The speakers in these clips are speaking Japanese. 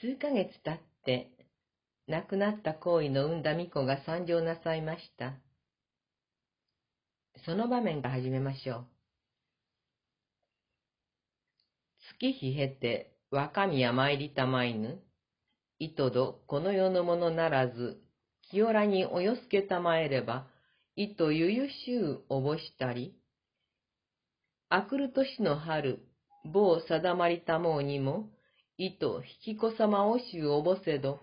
数ヶ月経って、亡くなった行為の産んだ巫女が参上なさいました。その場面が始めましょう。月日経て若宮参りたまいぬ、いとどこの世のものならず、清らにおよすけたまえれば、いとゆゆしゅうおぼしたり、あくる年の春、某定まりたもうにも、いと引き子様おしゅうおぼせど、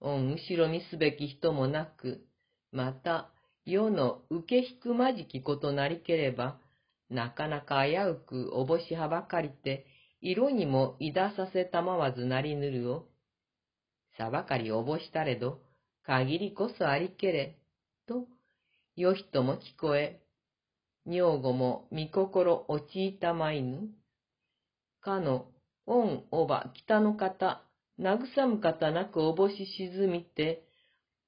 御後ろ見すべき人もなく、また、世の受け引くまじきことなりければ、なかなか危うくおぼしはばかりて、色にもいださせたまわずなりぬるを、さばかりおぼしたれど、限りこそありけれ、と、よ人も聞こえ、女房も見心落ちいたまいぬ。かの、恩おば北の方、慰む方なくおぼし沈みて、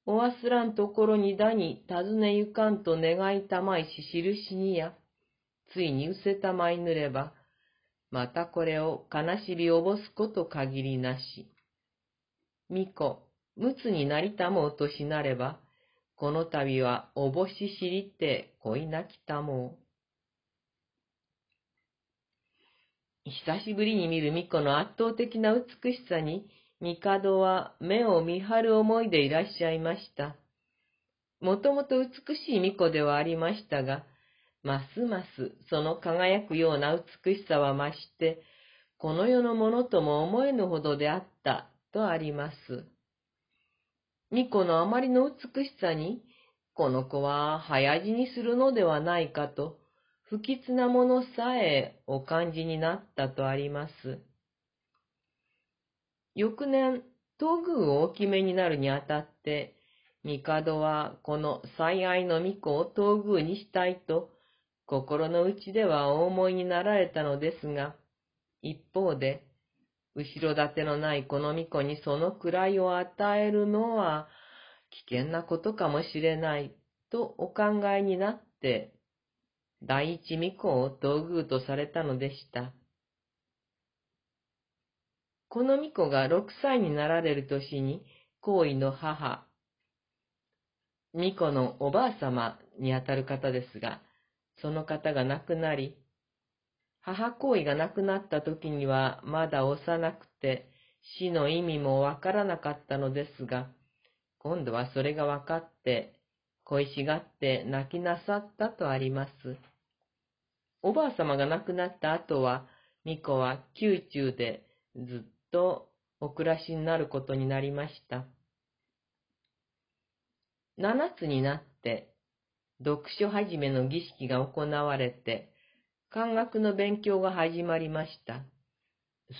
おわすらんところにだに尋ねゆかんと願いたまいし印にや、ついにうせたまいぬれば、またこれを悲しみおぼすこと限りなし。みこ、むつになりたもうとしなれば、この度はおぼし知りて恋なきたもう。久しぶりに見る巫女の圧倒的な美しさに、帝は目を見張る思いでいらっしゃいました。もともと美しい巫女ではありましたが、ますますその輝くような美しさは増して、この世のものとも思えぬほどであったとあります。巫女のあまりの美しさに、この子は早死にするのではないかと、不吉なものさえお感じになったとあります。翌年、東宮をお決めになるにあたって、帝はこの最愛の巫女を東宮にしたいと、心の内ではお思いになられたのですが、一方で、後ろ盾のないこの巫女にその位を与えるのは危険なことかもしれないとお考えになって、第一巫女を道具とされたのでした。この巫女が6歳になられる年に、皇位の母、巫女のおばあ様にあたる方ですが、その方が亡くなり、母行為が亡くなった時にはまだ幼くて死の意味もわからなかったのですが、今度はそれがわかって、恋しがって泣きなさったとあります。おばあ様が亡くなった後は、巫女は宮中でずっとお暮らしになることになりました。七つになって、読書始めの儀式が行われて、漢学の勉強が始まりました。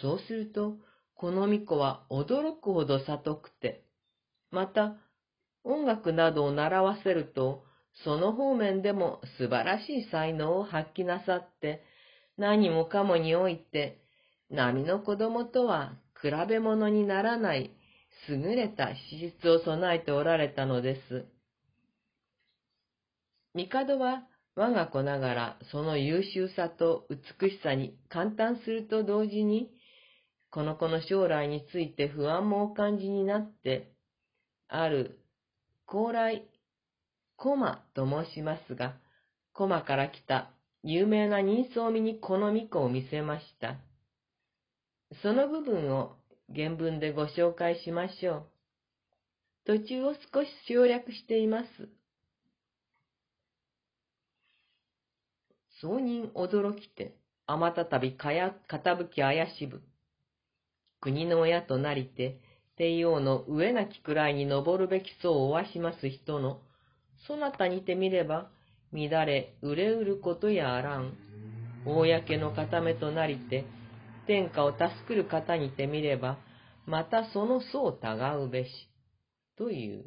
そうすると、この巫女は驚くほど里くて、また、音楽などを習わせると、その方面でも素晴らしい才能を発揮なさって、何もかもにおいて、波の子供とは比べ物にならない優れた資質を備えておられたのです。帝は我が子ながらその優秀さと美しさに感嘆すると同時に、この子の将来について不安もお感じになって、ある高麗、コマと申しますが、コマから来た有名な人相見にこの巫女を見せました。その部分を原文でご紹介しましょう。途中を少し省略しています。総人驚きて、あまたたびかや、傾き怪しぶ。国の親となりて、帝王の上なきくらいに登るべき層をおわします人の、そなたにてみれば、乱れ、憂れうることやあらん。公の固めとなりて、天下を助くる方にてみれば、またその層たがうべし。という。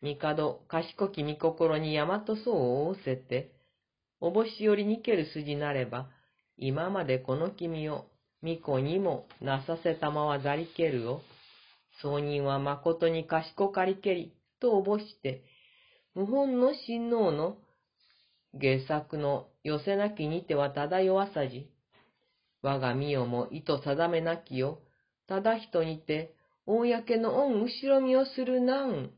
帝、賢き御心に大和層を仰せて、おぼしよりにける筋なれば、今までこの君を巫女にもなさせたまわざりけるを、僧人は誠に賢かりけり、とおぼして、無本の親王の下作の寄せなきにては漂わさじ、我が身をも意図定めなきよ。ただ人にて、公の恩後ろ見をするなん。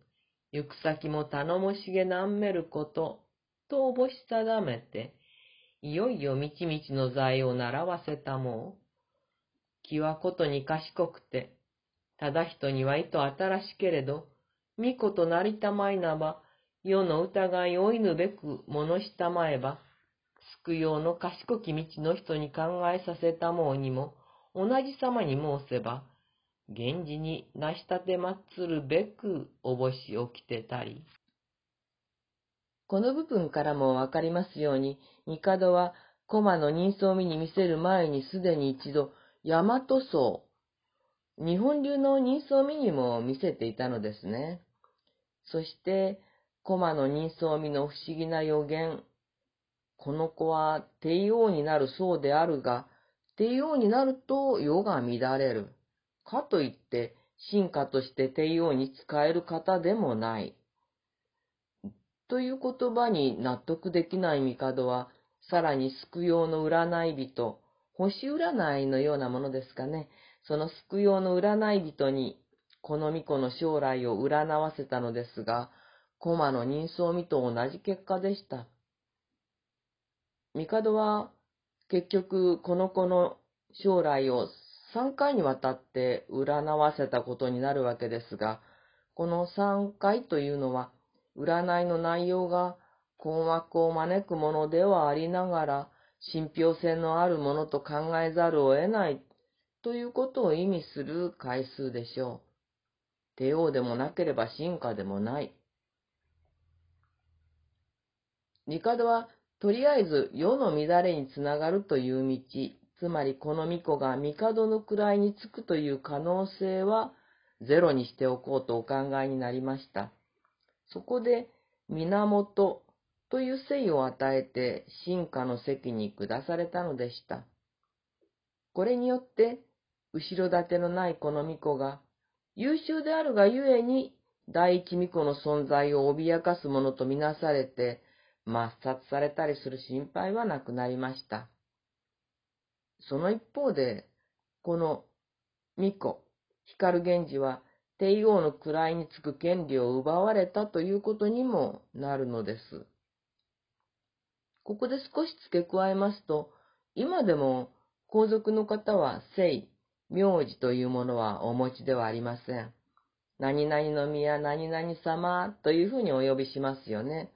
行く先も頼もしげなんめること、とおぼし定めて、いよいよみちみちの財を習わせたもう。気はことに賢くて、ただ人には意図新しけれど、巫女となりたまいなば、世の疑いをいぬべく物したまえば、救いようの賢き道の人に考えさせたもうにも、同じ様に申せば、源氏に成し立てまつるべくおぼし起きてたり。この部分からもわかりますように、帝は駒の人相見に見せる前にすでに一度、大和僧、日本流の人相見にも見せていたのですね。そして、駒の人相見の不思議な予言、この子は帝王になるそうであるが、帝王になると世が乱れる。かといって、進化として帝王に使える方でもない。という言葉に納得できない帝は、さらに救用の占い人、星占いのようなものですかね。その救用の占い人に、この巫女の将来を占わせたのですが、駒の人相見と同じ結果でした。帝は結局この子の将来を3回にわたって占わせたことになるわけですが、この3回というのは、占いの内容が困惑を招くものではありながら、信憑性のあるものと考えざるを得ないということを意味する回数でしょう。帝王でもなければ進化でもない。帝はとりあえず世の乱れにつながるという道、つまりこの巫女が帝の位につくという可能性はゼロにしておこうとお考えになりました。そこで源という姓を与えて進化の席に下されたのでした。これによって後ろ盾のないこの巫女が優秀であるがゆえに第一巫女の存在を脅かすものとみなされて抹殺されたりする心配はなくなりました。その一方で、この巫女、光源氏は帝王の位につく権利を奪われたということにもなるのです。ここで少し付け加えますと、今でも皇族の方は姓、名字というものはお持ちではありません。何々の宮何々様というふうにお呼びしますよね。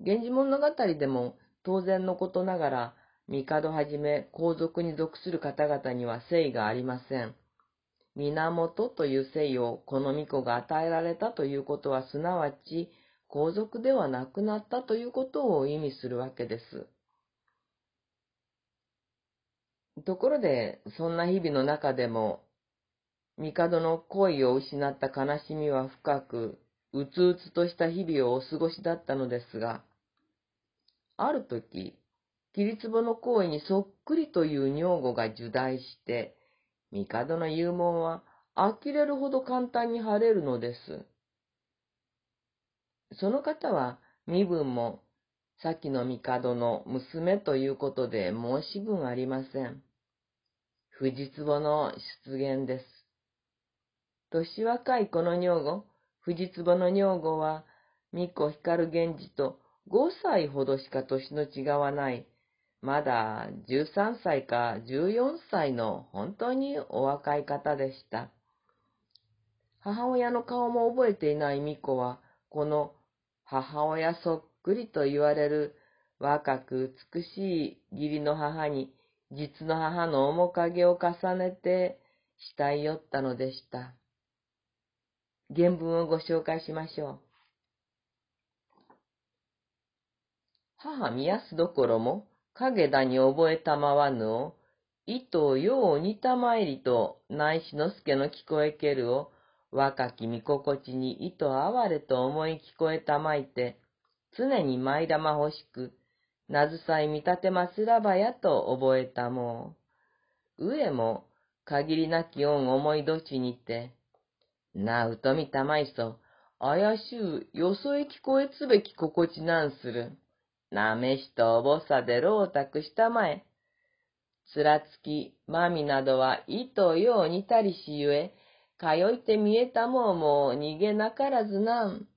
源氏物語でも当然のことながら、帝はじめ皇族に属する方々には姓がありません。源という姓をこの巫女が与えられたということは、すなわち皇族ではなくなったということを意味するわけです。ところで、そんな日々の中でも、帝の恋を失った悲しみは深く、うつうつとした日々をお過ごしだったのですが、ある時、桐壺の行為にそっくりという女房が受代して、帝の勇門は呆れるほど簡単に晴れるのです。その方は身分も先の帝の娘ということで申し分ありません。藤壺の出現です。年若いこの女房、藤壺の女房は、巫女光源氏と5歳ほどしか年の違わない、まだ13歳か14歳の本当にお若い方でした。母親の顔も覚えていない巫女は、この母親そっくりと言われる若く美しい義理の母に実の母の面影を重ねて慕い寄ったのでした。原文をご紹介しましょう。母宮すどころも、影田に覚えたまわぬを、糸よう似たまえりと、内志の助の聞こえけるを、若き見心地に糸哀れと思い聞こえたまいて、常に舞玉欲しく、なずさい見立てますらばやと覚えたもう。上も、限りなき恩思いどちにて、なうとみたまいそ、怪しゅう、よそへ聞こえつべき心地なんする。なめしとおぼさでろうたくしたまえ。つらつき、まみなどは、いとよう似たりしゆえ、かよいて見えたもうもう逃げなからずなん。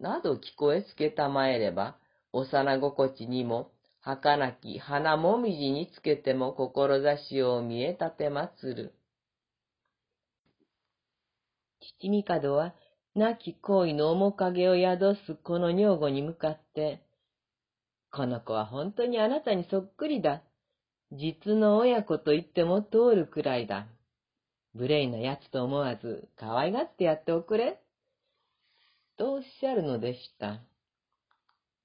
など聞こえつけたまえれば、幼心地にも、儚き花もみじにつけても志を見えたてまつる。父帝は、亡き恋の面影を宿すこの女房に向かって、この子は本当にあなたにそっくりだ。実の親子と言っても通るくらいだ。無礼な奴と思わず、可愛がってやっておくれ。とおっしゃるのでした。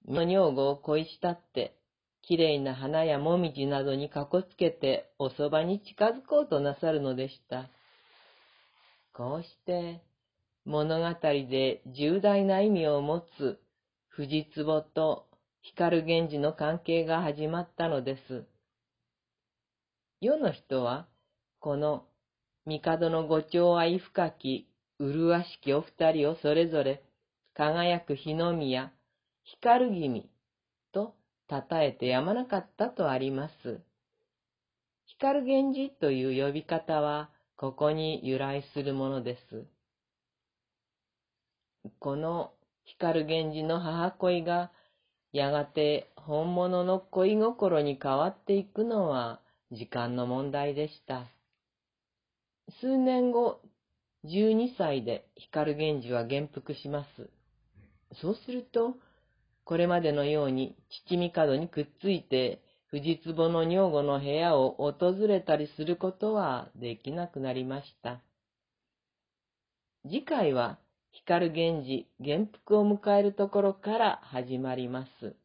の女房を恋したって、きれいな花やもみじなどにかこつけておそばに近づこうとなさるのでした。こうして、物語で重大な意味を持つ藤壺と光源氏の関係が始まったのです。世の人は、この帝のご寵愛深き、麗しきお二人をそれぞれ、輝く日の宮、光る君と称えてやまなかったとあります。光源氏という呼び方は、ここに由来するものです。この光源氏の母恋が、やがて本物の恋心に変わっていくのは時間の問題でした。数年後、12歳で光源氏は元服します。そうすると、これまでのように父帝にくっついて藤壺の女房の部屋を訪れたりすることはできなくなりました。次回は光源氏元服を迎えるところから始まります。